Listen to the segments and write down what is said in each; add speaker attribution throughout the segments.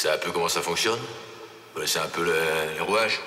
Speaker 1: C'est un peu comment ça fonctionne? C'est un peu le, les rouages?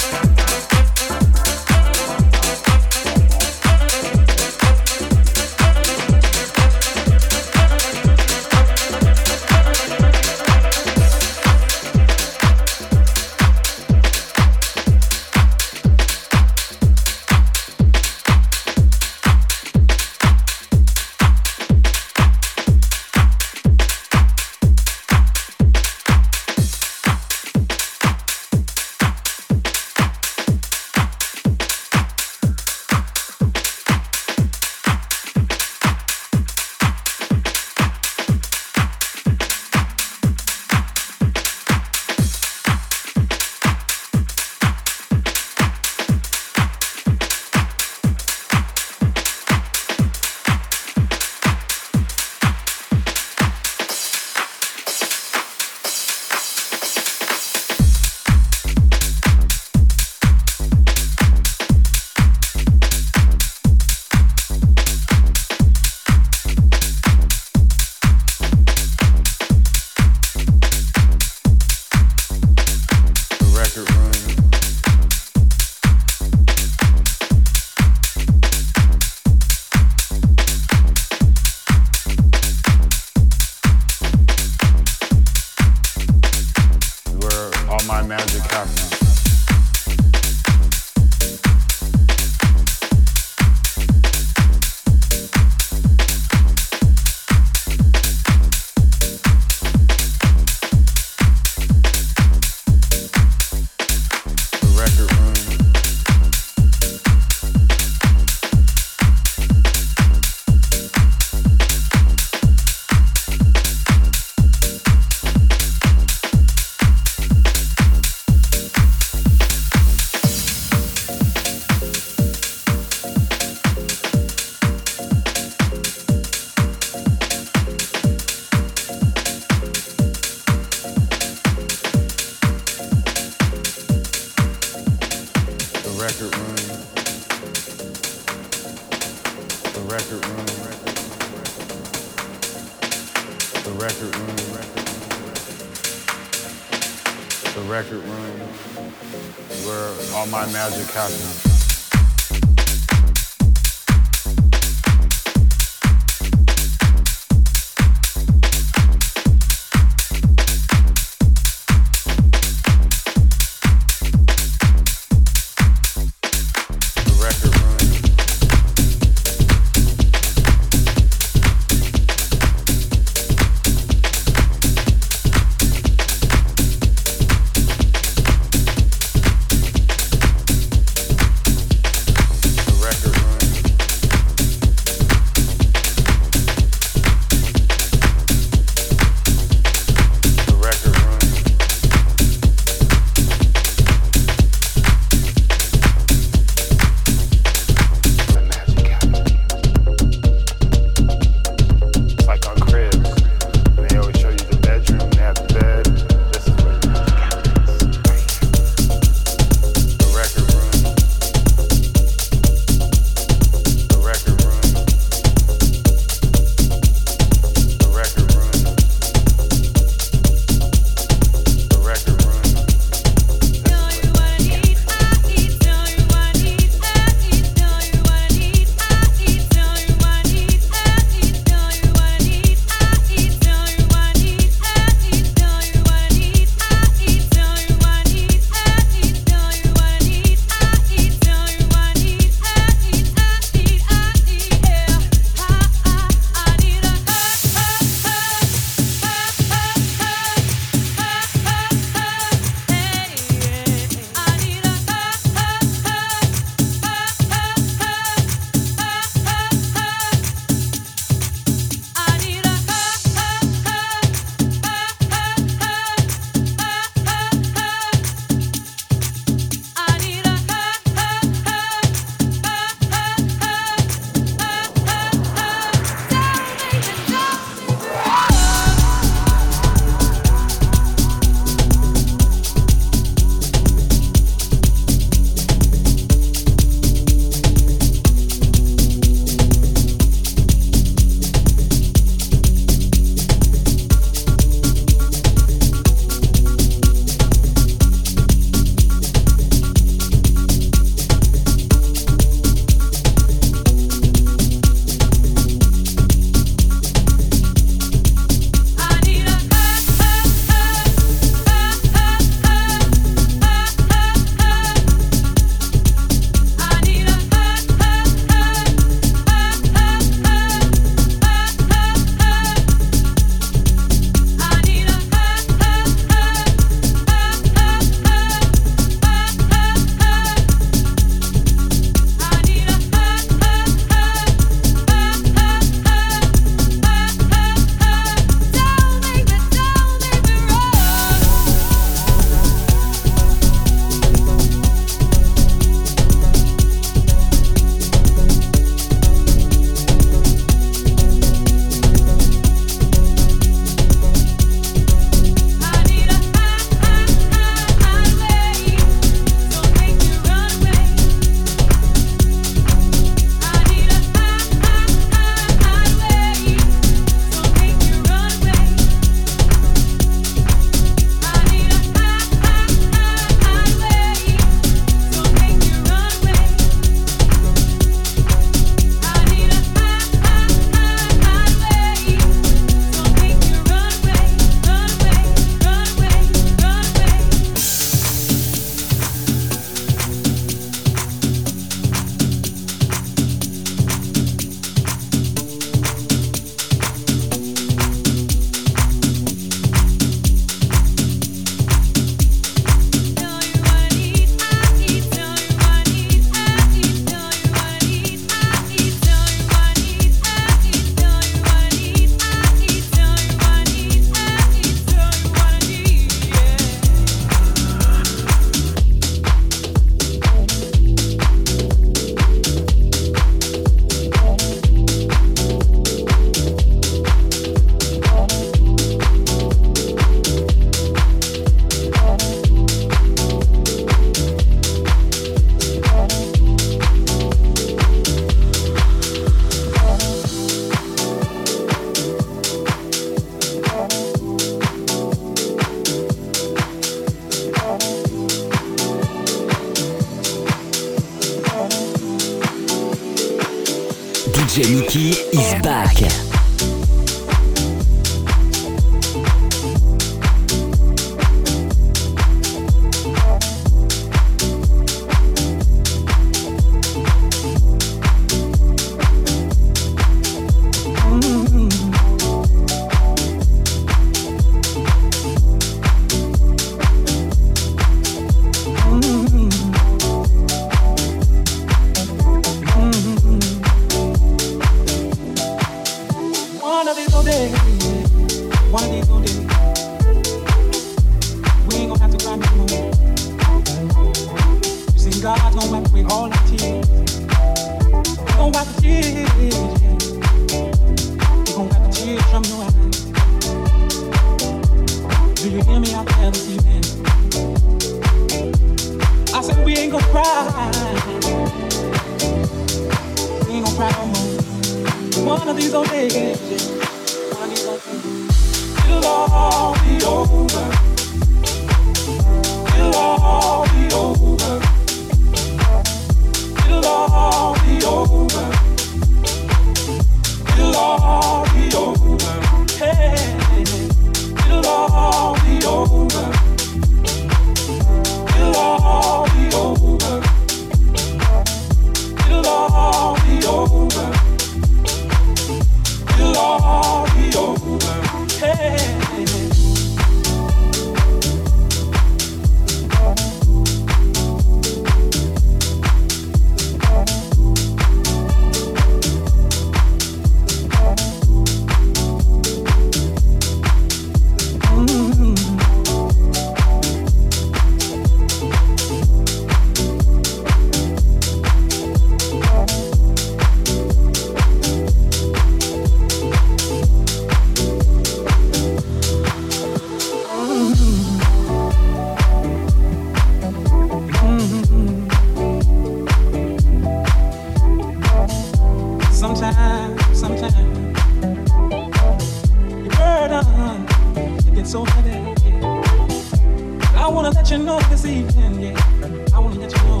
Speaker 2: I wanna let you know this evening, yeah. I wanna let you know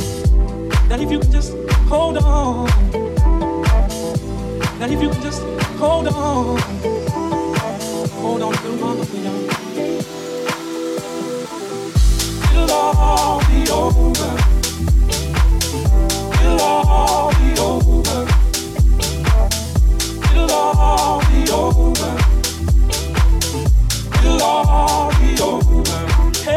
Speaker 2: that if you can just hold on, that if you can just hold on, hold on to my freedom. It'll all be over. It'll all be over. It'll all be over. It'll all be over.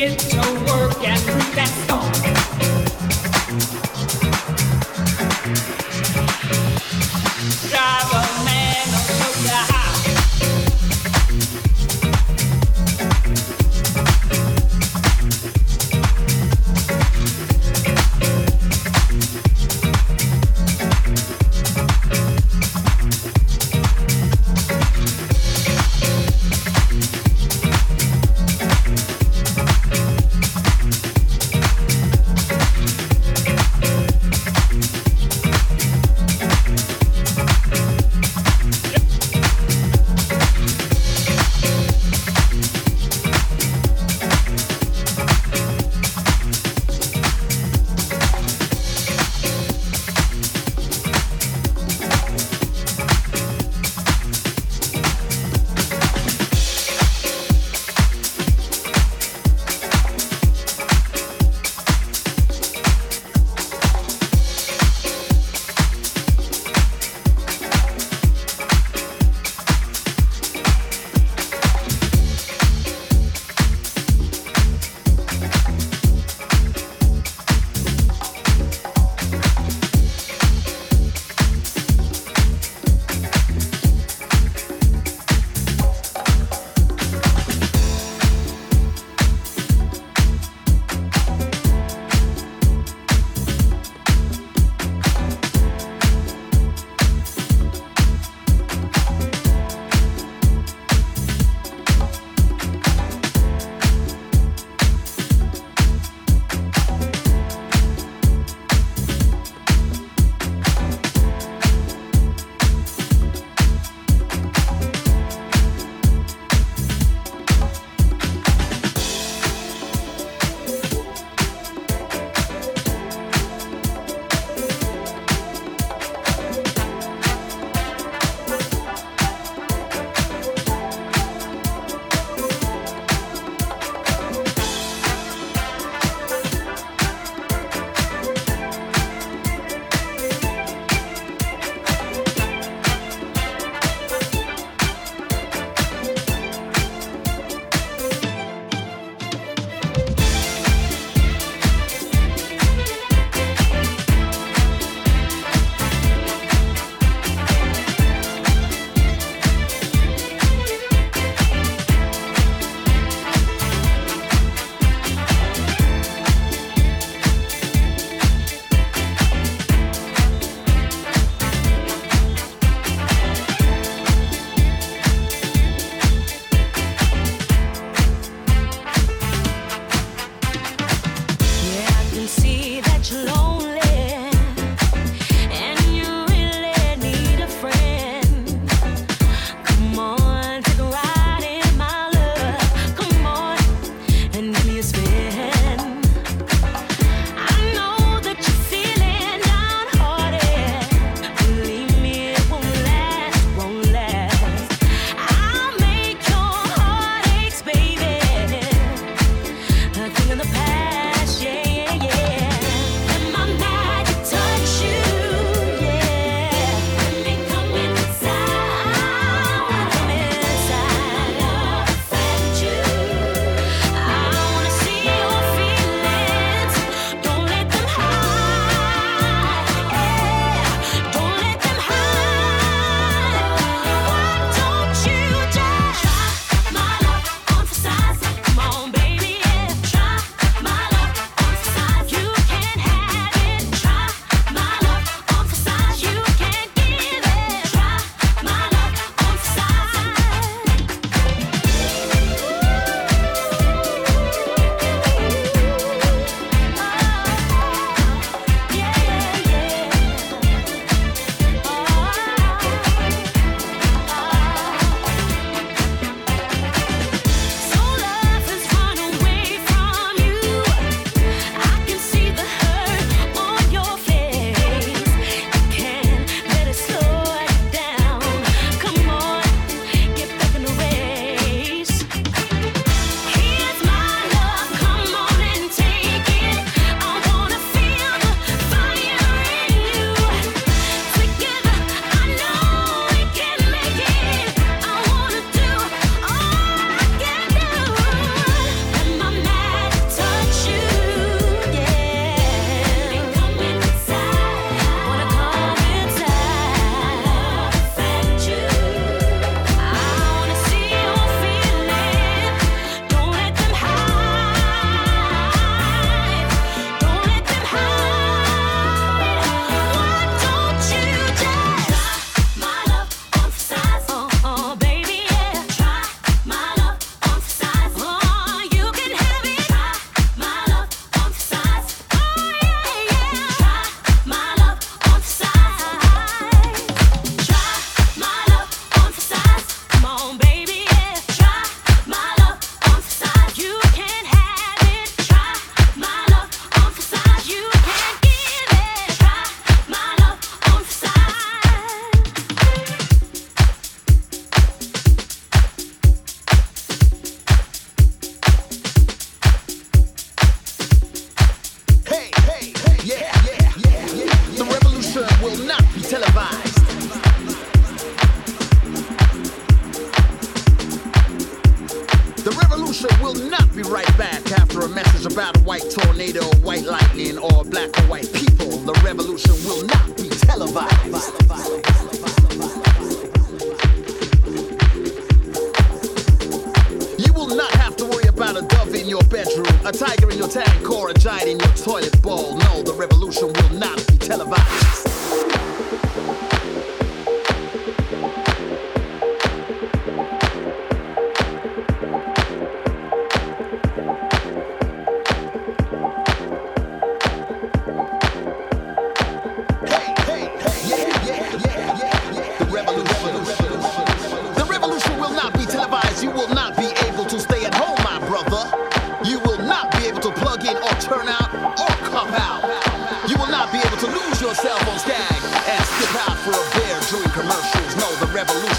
Speaker 3: get to work and that all.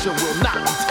Speaker 4: Revolution will not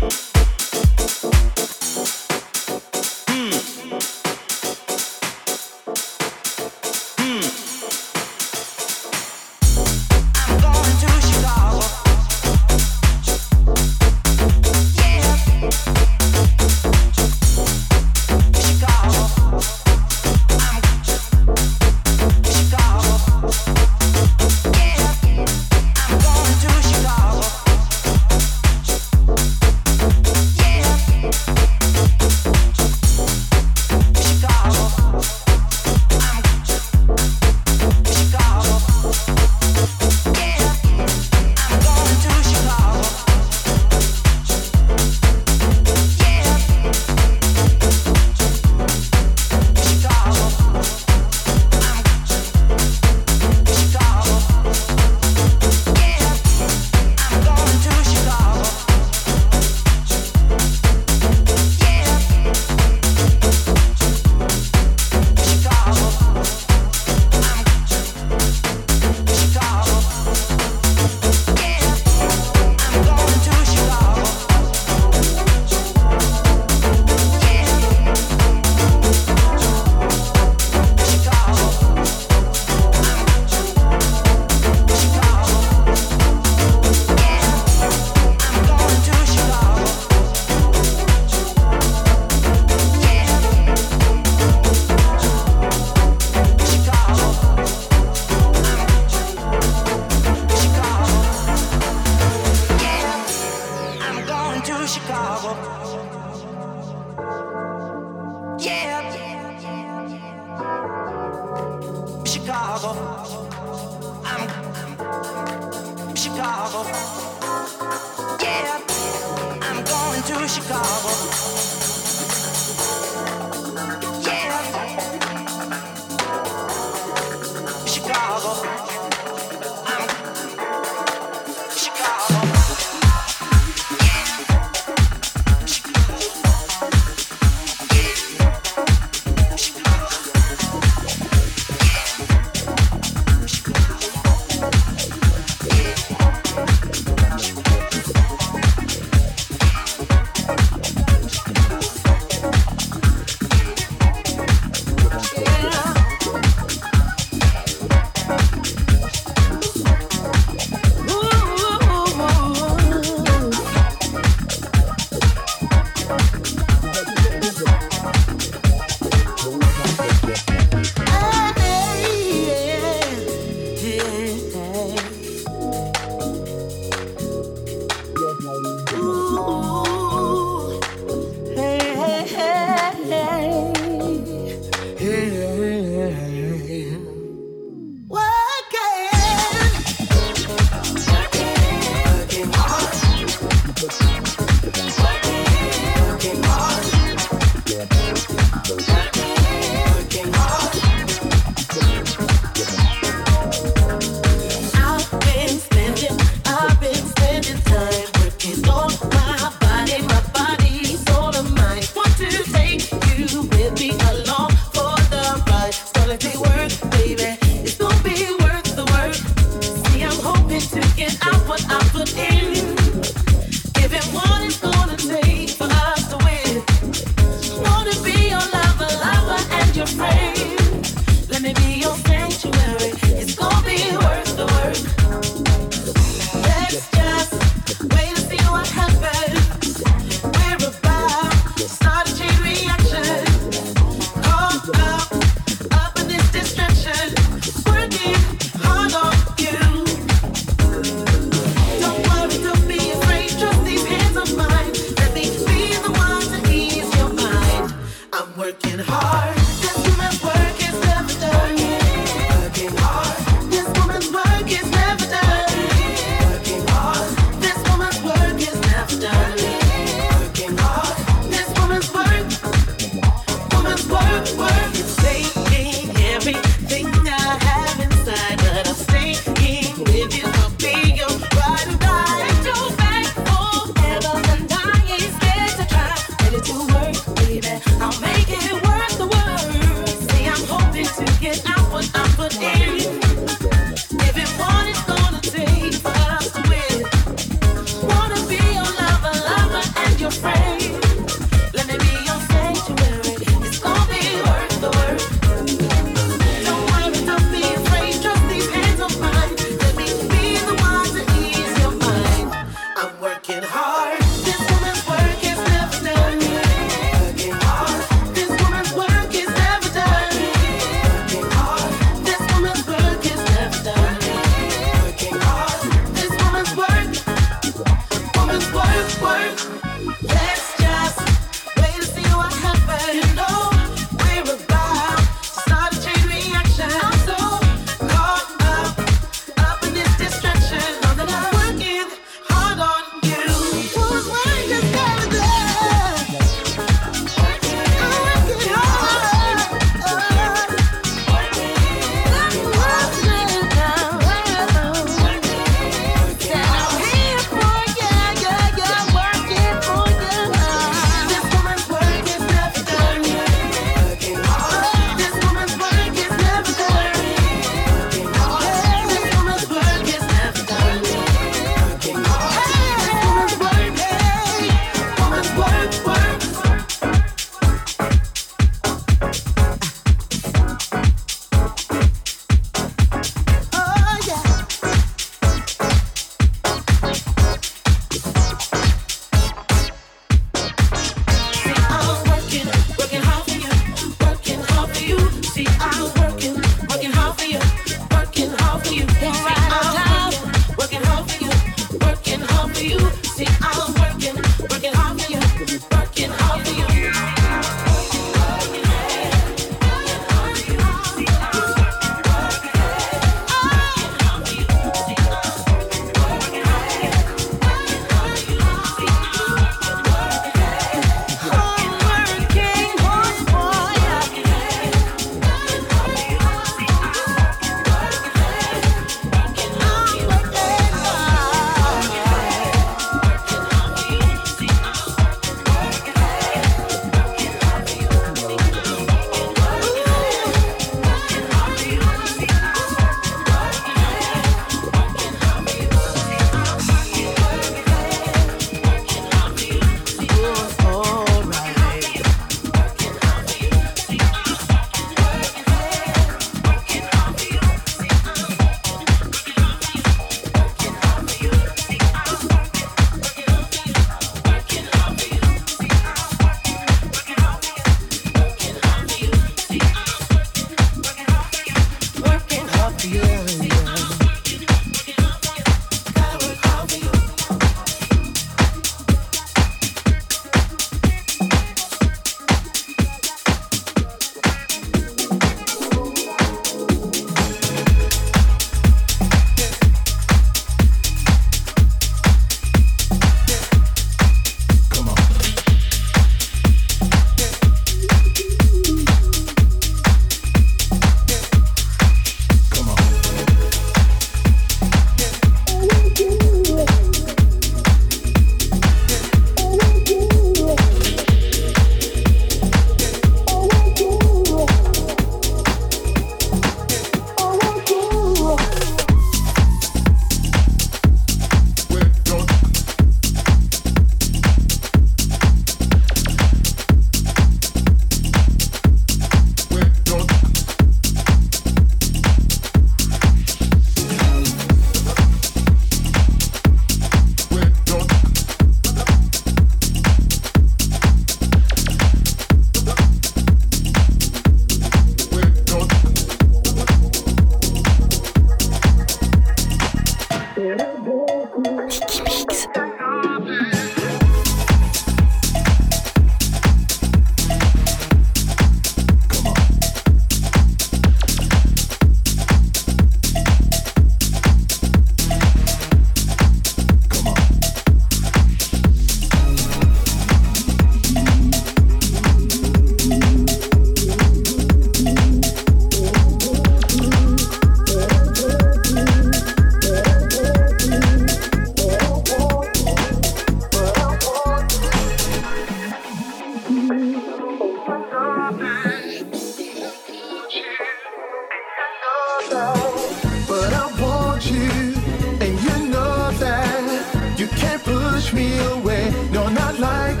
Speaker 5: Push me away. No, not like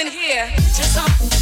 Speaker 6: Come on,